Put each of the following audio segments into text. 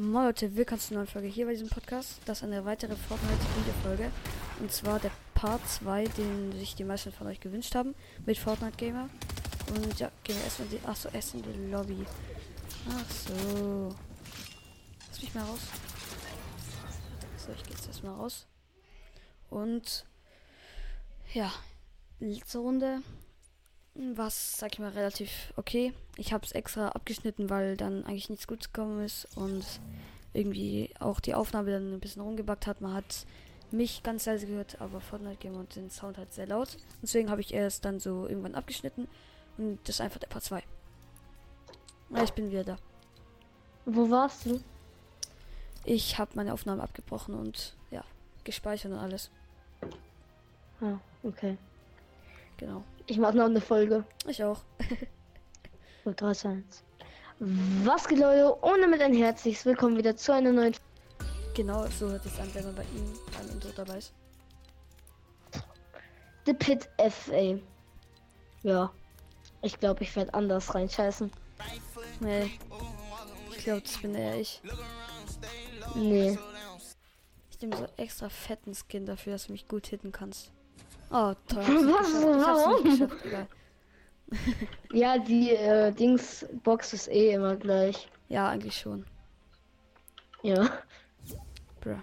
Moin Leute, willkommen zur neuen Folge hier bei diesem Podcast. Das ist eine weitere Fortnite-Video-Folge. Und zwar der Part 2, den sich die meisten von euch gewünscht haben, mit Fortnite Gamer. Und ja, gehen wir erstmal die. Achso, erst in die Lobby. Ach so. Lass mich mal raus. So, ich gehe jetzt erstmal raus. Und ja, letzte Runde was, sag ich mal, relativ okay. Ich habe es extra abgeschnitten, weil dann eigentlich nichts Gutes gekommen ist und irgendwie auch die Aufnahme dann ein bisschen rumgebackt hat. Man hat mich ganz leise gehört, aber Fortnite Game und den Sound halt sehr laut. Deswegen habe ich erst dann so irgendwann abgeschnitten und das ist einfach der Part 2. Ja, ich bin wieder da. Wo warst du? Ich habe meine Aufnahme abgebrochen und ja, gespeichert und alles. Ah, okay. Genau. Ich mache noch eine Folge. Ich auch. So, 3, 2, 1. Was geht Leute? Ohne mit ein herzliches Willkommen wieder zu einer neuen Genau, so hört es an, wenn man bei ihm beim Intro dabei ist. The Pit FA. Ja. Ich glaube, ich werde anders reinscheißen. Nee. Ich glaube, das bin eher ich. Nee. Ich nehme so extra fetten Skin dafür, dass du mich gut hitten kannst. Oh, toll. Nicht Warum? Ja, die äh, Dingsbox ist eh immer gleich. Ja, eigentlich schon. Ja. Bruh.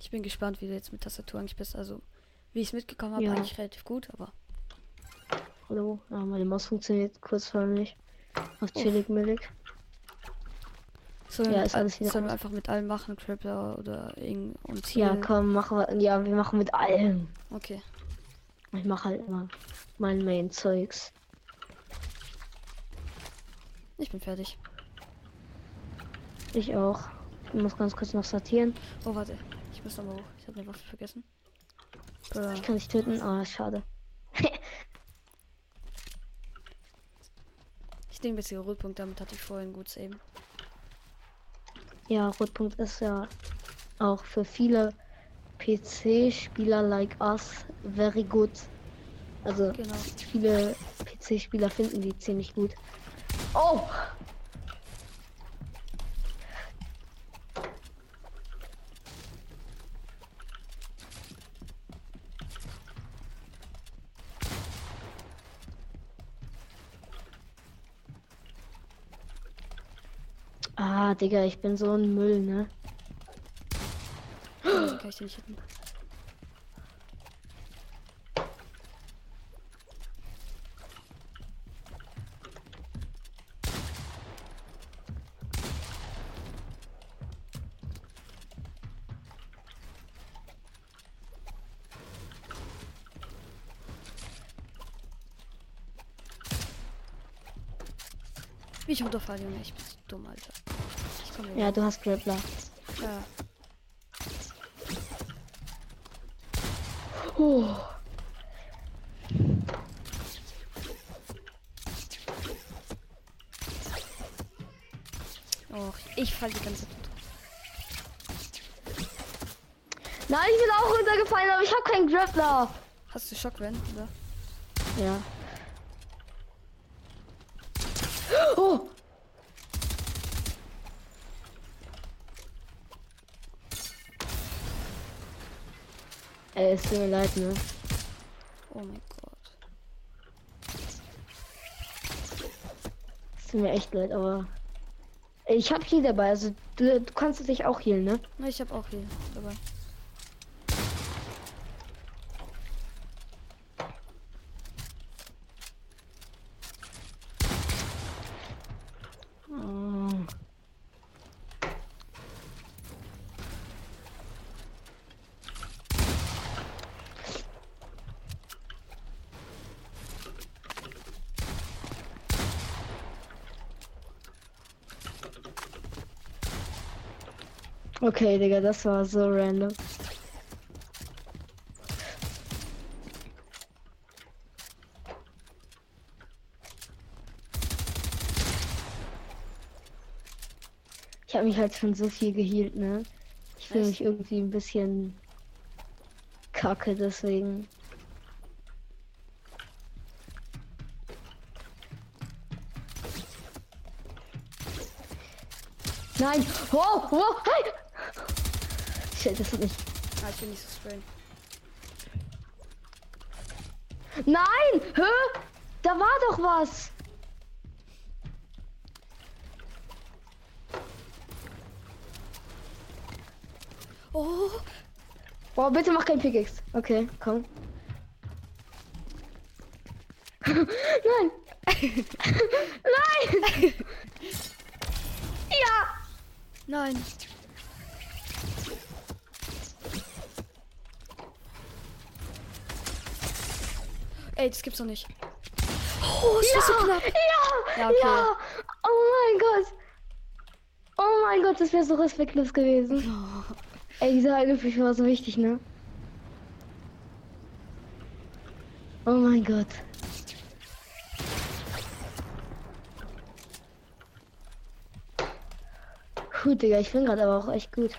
Ich bin gespannt, wie du jetzt mit Tastatur eigentlich bist. Also, wie ich es mitgekommen habe, Ja. eigentlich relativ gut, aber Hallo. Ja, meine Maus funktioniert kurzförmlich. Auf chillig millig. Sollen, Ja, ist alles wieder sollen wir einfach mit allem machen, Crippler oder irgend und Ziel. Ja, komm, machen wir. Ja, wir machen mit allem. Okay. Ich mache halt immer mein Main-Zeugs. Ich bin fertig. Ich auch. Ich muss ganz kurz noch sortieren. Oh, warte. Ich muss nochmal hoch. Ich habe eine Waffe vergessen. Bruh. Ich kann dich töten. Ah, schade. Ich nehme jetzt hier Rotpunkt, damit hatte ich vorhin gut Aim. Ja, Rotpunkt ist ja auch für viele PC-Spieler like us very good. Also Genau. viele PC-Spieler finden die ziemlich gut. Oh! Ah, Digga, ich bin so ein Müll, ne? Dann kann ich den nicht hitten. Ich runterfalle, Junge, ich bin so dumm, Alter. Ich komme Ja, du hast Grappler. ja. Oh. Och, ich fall die ganze Zeit. Nein, ich bin auch runtergefallen, aber ich habe keinen Grappler. Hast du Schockwellen, oder? Ja. Oh! Ey, es tut mir leid, ne? Oh mein Gott. Es tut mir echt leid, aber. Ich hab hier dabei, also du, du kannst dich auch healen, ne? Na, ich habe auch hier dabei. Oh. Okay, Digga, das war so random. Ich habe mich halt schon so viel geheilt, ne? Ich fühle mich irgendwie ein bisschen kacke, deswegen. Nein. Wow, wow, hey. Shit, das ist nicht. Ah, ich will nicht so sprayen. Nein! Hä? Da war doch was. Oh, Boah, bitte mach kein Pickaxe. Okay, komm. Nein! Nein! ja! nein. Ey, das gibt's doch nicht. Oh, es Ja! war so knapp. Ja! Ja, okay. Ja! Oh mein Gott! Oh mein Gott, das wäre so respektlos gewesen. Ey, dieser Hagelfisch war so wichtig, ne? Oh mein Gott. Gut, Digga, ich bin gerade aber auch echt gut.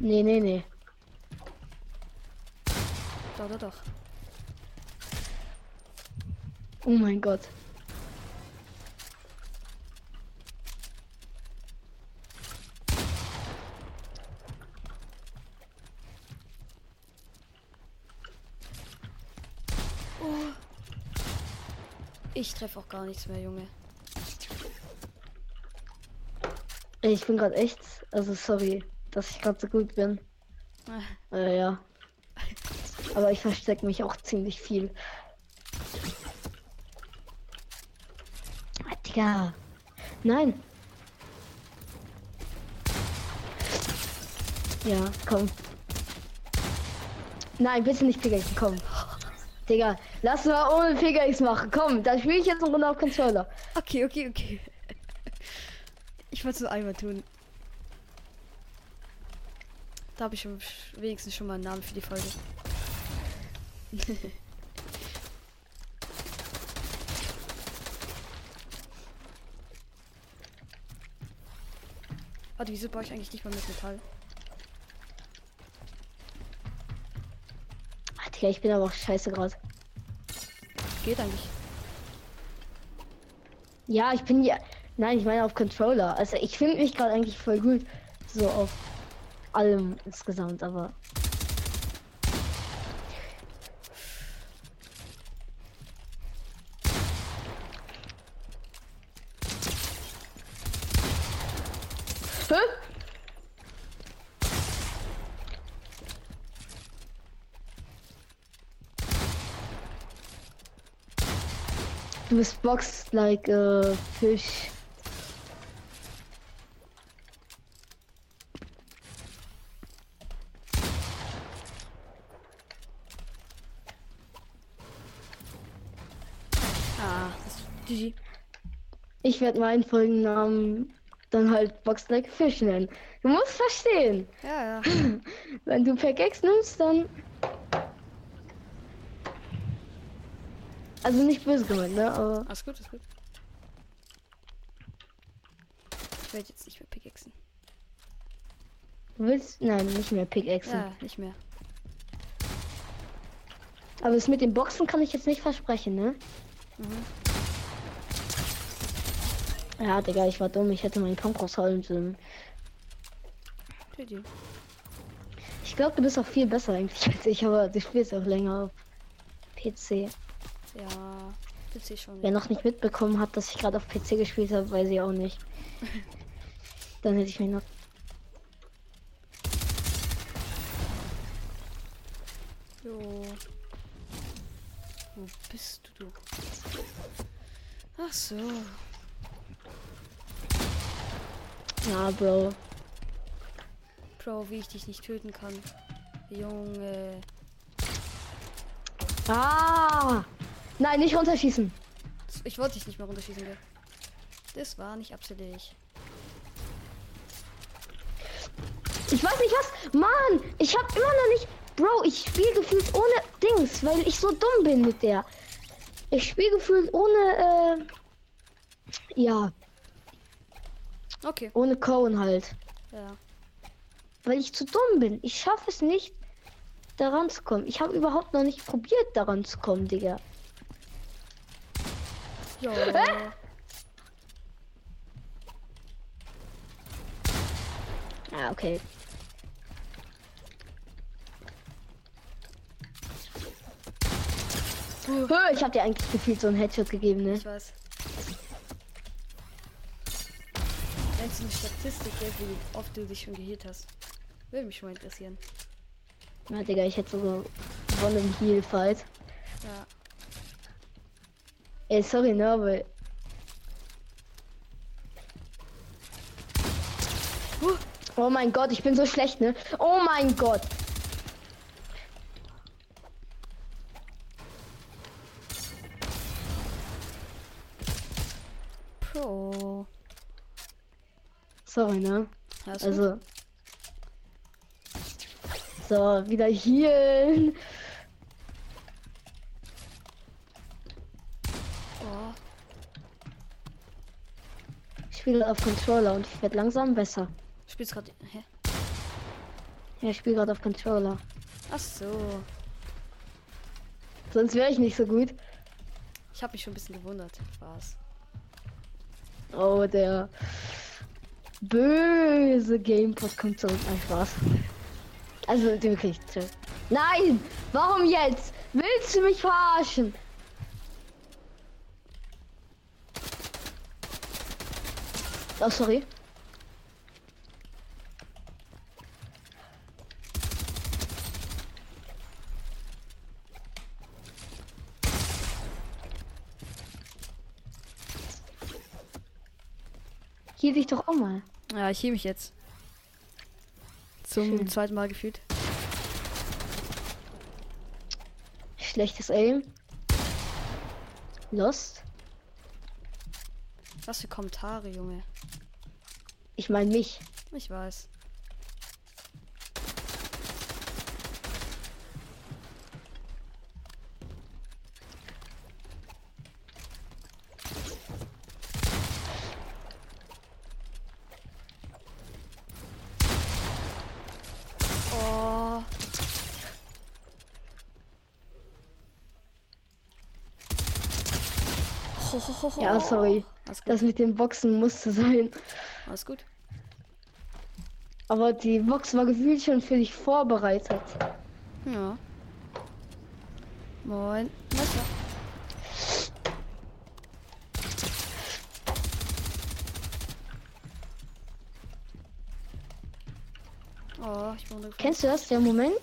Nee, nee, nee. Doch. Oh mein Gott. Ich treffe auch gar nichts mehr, Junge. Ich bin gerade echt. Also sorry, dass ich gerade so gut bin. Ah, Äh, ja. Aber ich verstecke mich auch ziemlich viel. Ah, Digga. Nein. Ja, komm. Nein, bitte nicht Pickaxe, komm. Digga, lass mal ohne Pickaxe machen. Komm, da spiele ich jetzt eine Runde auf Controller. Okay, okay, okay. Ich wollte es nur einmal tun. Da habe ich wenigstens schon mal einen Namen für die Folge. Warte, wieso baue ich eigentlich nicht mal mit Metall? Digga, ich bin aber auch scheiße gerade. Geht eigentlich. Ja, ich bin ja. Nein, ich meine auf Controller. Also ich finde mich gerade eigentlich voll gut. So auf allem insgesamt, aber. Hä? Du bist boxed like a fish. Ah, das ist GG. Ich werde meinen Folgennamen dann halt boxed like fish nennen. Du musst verstehen. Ja, ja. Wenn du Pickaxe nimmst, dann. Also nicht böse gemeint, ne? Aber. Alles gut, alles gut. Ich werde jetzt nicht mehr pickaxen. Du willst. Nein, nicht mehr Pickaxe. Ja, nicht mehr. Aber das mit den Boxen kann ich jetzt nicht versprechen, ne? Mhm. Ja, Digga, ich war dumm. Ich hätte meinen Pump rausholen sollen. Ich glaube, du bist auch viel besser eigentlich als ich, aber du spielst auch länger auf PC. Ja, PC schon. Wer noch nicht mitbekommen hat, dass ich gerade auf PC gespielt habe, weiß ich auch nicht. Dann hätte ich mich noch. Jo. Wo bist du, du? Ach so. Ja, Bro. Bro, wie ich dich nicht töten kann. Junge. Ah! Nein, nicht runterschießen. Ich wollte dich nicht mehr runterschießen, gell? Das war nicht absichtlich. Ich weiß nicht was. Mann, ich hab immer noch nicht. Bro, ich spiele gefühlt ohne Dings, weil ich so dumm bin mit der. Ich spiele gefühlt ohne, äh, ja, Okay. ohne Cohen halt. Ja. Weil ich zu dumm bin. Ich schaffe es nicht, daran zu kommen. Ich habe überhaupt noch nicht probiert, daran zu kommen, Digga. Ja. Ah, okay. Ich habe dir eigentlich gefühlt so einen Headshot gegeben, ne? Ich weiß. Wenn es eine Statistik gibt, wie oft du dich schon geheilt hast. Würde mich schon mal interessieren. Na, Digga, ich hätte sogar gewonnen im Heal-Fight. Ja. Ey, sorry, ne, aber... Oh mein Gott, ich bin so schlecht, ne? Oh mein Gott. Pro. Sorry, ne? Also. So, wieder healen. Oh. Ich spiele auf Controller und ich werde langsam besser. Spielst gerade. Hä? Ja, ich spiele gerade auf Controller. Ach so. Sonst wäre ich nicht so gut. Ich habe mich schon ein bisschen gewundert. Spaß. Oh, der böse Gamepod kommt zurück. Ein Spaß. Also wirklich. Nein! Warum jetzt? Willst du mich verarschen? Oh, sorry. Hier dich doch auch mal. Ja, ich hebe mich jetzt. Zum Schön. zweiten Mal gefühlt. Schlechtes Aim. Lost. Was für Kommentare, Junge. Ich meine mich. Ich weiß. Ja, sorry. Das mit den Boxen musste sein. Alles gut. Aber die Box war gefühlt schon für dich vorbereitet. Ja. Moin. Messer. Oh, ich bin. Kennst du das, der Moment?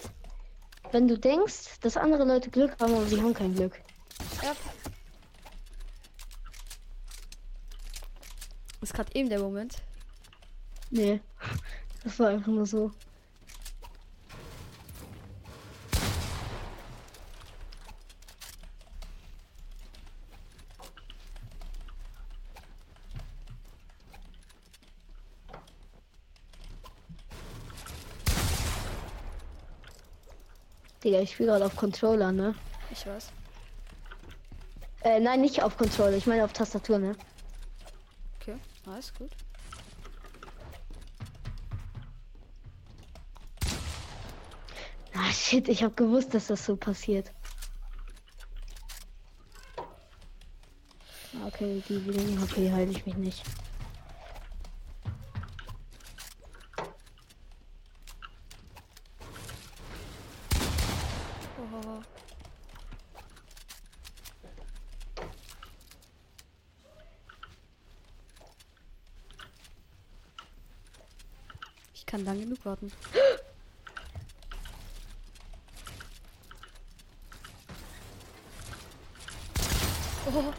Wenn du denkst, dass andere Leute Glück haben, aber sie haben kein Glück. Ja. Ist gerade eben der Moment. Nee. Das war einfach nur so. Digga, ich spiele gerade auf Controller, ne? Ich weiß. Äh, nein, nicht auf Controller, ich meine auf Tastatur, ne? Alles gut. Ah, shit, ich hab gewusst, dass das so passiert. Okay, die Bewegung, okay, heile ich mich nicht. Oh. Ich kann lang genug warten. Oh.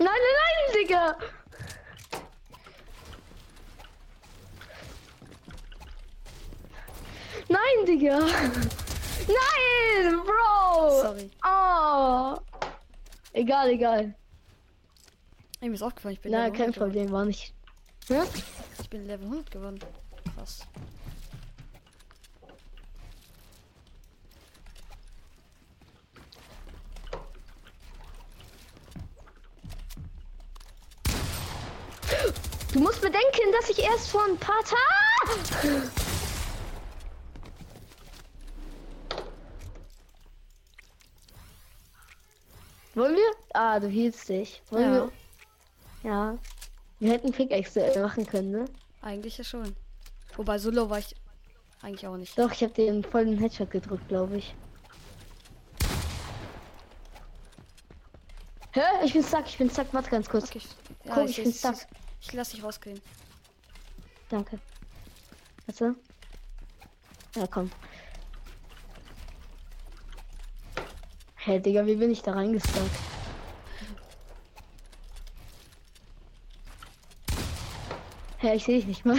Nein, nein, nein, Digga! Nein, Digga! Nein, Bro! Sorry. Oh! Egal, egal. Hey, mir ist aufgefallen, ich bin Na, kein Problem, geworden. war nicht. Ja? Ich bin Level 100 geworden. Krass. Du musst bedenken, dass ich erst von Pata. Wollen wir? Ah, du hielst dich. Wollen ja. wir ja. Wir hätten Pickaxe machen können, ne? Eigentlich ja schon. Wobei Solo war ich eigentlich auch nicht. Doch, ich habe den vollen Headshot gedrückt, glaube ich. Hä? Ich bin stuck, ich bin stuck. Warte ganz kurz. Okay, ich, ja, Guck, ich, ich bin ich, stuck. ich lass dich rausgehen. Danke. Warte. Ja, komm. Hä, hey, Digga, wie bin ich da reingestuckt? Hä, ich sehe dich nicht mal.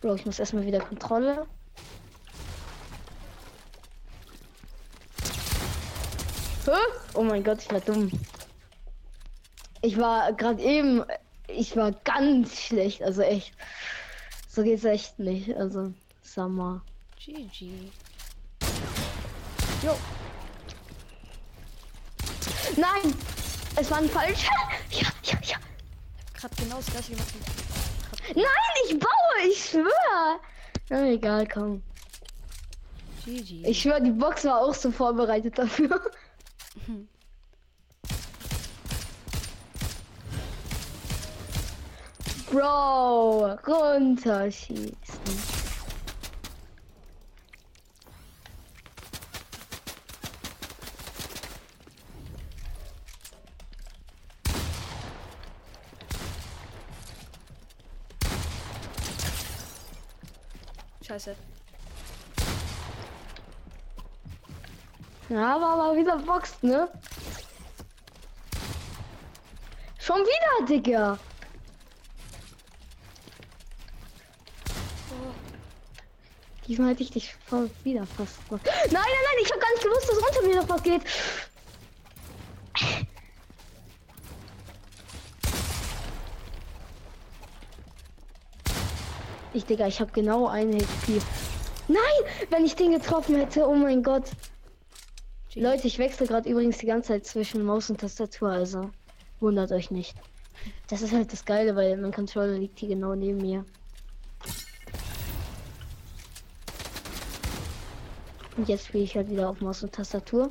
Bro, ich muss erstmal wieder Kontrolle. Oh mein Gott, ich war dumm. Ich war gerade eben, ich war ganz schlecht, also echt. So geht's echt nicht, also Summer. GG. Jo. Nein! Es war ein falscher. Ja, ja, ja. Gerade genau das gleiche gemacht. Nein, ich baue, ich schwör. Na, egal, komm. GG. Ich schwör, die Box war auch so vorbereitet dafür. Bro, runterschießen. Scheiße. Ja, aber, aber wieder Box, ne? Schon wieder, Digga. Diesmal hätte ich dich wieder fast. Nein, nein, nein, ich habe gar nicht gewusst, dass unter mir noch was geht. Ich, Digga, ich habe genau ein HP. Nein, wenn ich den getroffen hätte, oh mein Gott. GG. Leute, ich wechsle gerade übrigens die ganze Zeit zwischen Maus und Tastatur, also wundert euch nicht. Das ist halt das Geile, weil mein Controller liegt hier genau neben mir. Und jetzt spiele ich halt wieder auf Maus und Tastatur.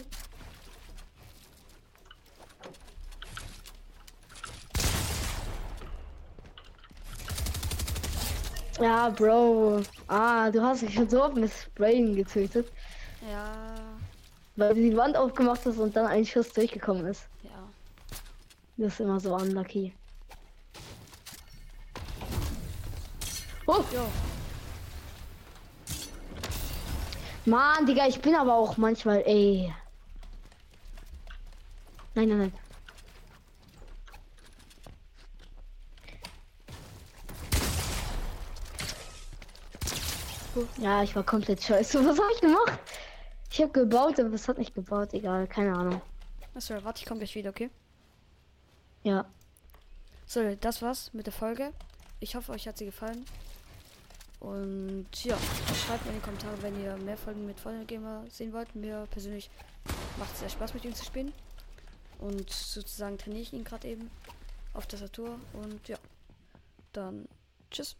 Ja, Bro. Ah, du hast mich schon so oft mit Sprayen getötet, Ja, weil du die Wand aufgemacht hast und dann ein Schuss durchgekommen ist. ja. Das ist immer so unlucky. Oh, Jo. Mann, Digga, ich bin aber auch manchmal, ey. Nein, nein, nein. Ja, ich war komplett scheiße. Was habe ich gemacht? Ich habe gebaut, aber es hat nicht gebaut. Egal, keine Ahnung. Achso, warte, ich komme gleich wieder, okay? Ja. So, das war's mit der Folge. Ich hoffe, euch hat sie gefallen. Und ja, schreibt mir in die Kommentare, wenn ihr mehr Folgen mit Fortnite Gamer sehen wollt. Mir persönlich macht es sehr Spaß, mit ihm zu spielen. Und sozusagen trainiere ich ihn gerade eben auf Tastatur. Und ja, dann tschüss.